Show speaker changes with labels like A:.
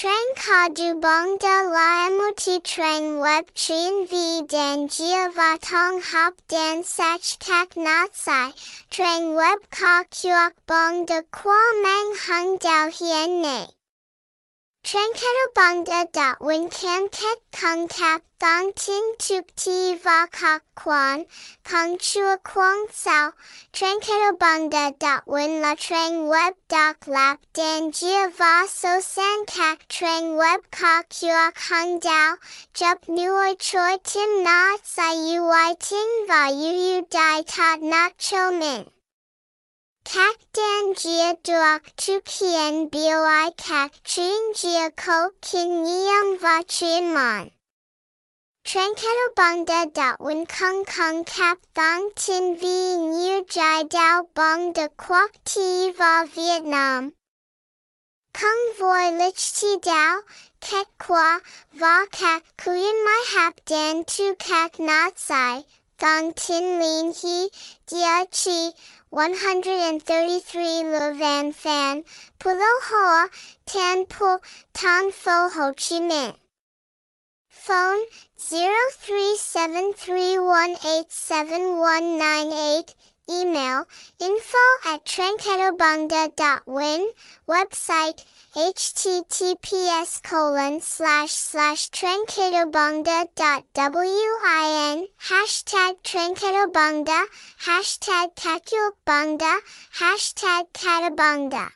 A: Trang ka du bong da la emuti trang web chien v dan gia va tong hop dan sach kak not sai, trang web ka bong da qua mang hung dao hien ne. Trangcadobongda win cam ket kung kap thong tin tuk ti va kok quan, kung chua quang sao, trangcadobongda win la trang web doc lap dan gia va so san kak trang web kok kuok hung dao, jup nuoi choi tim not sai ui ting va uu di tot not cho min. Kak dan gia duok tu kien boi kak ching gia ko kin niam va chien mon. Trangcadobongda da win kung kung kap thong tin vi new jai dao bong da quoc ti va Vietnam. Kung voi lich ti dao, ket qua, va kak kuyen mai hap dan tu kak not sai, thong tin lin he, dia chi, 133 Le Van Phan, Pulo Hoa, Tan Phu, Tan Fo Ho Chi Minh. Phone 0373187198. Email info at trangcadobongda.win. Website https colon slash slash trangcadobongda.win. Hashtag trangcadobongda. Hashtag cacuocbongda. Hashtag cadobongda.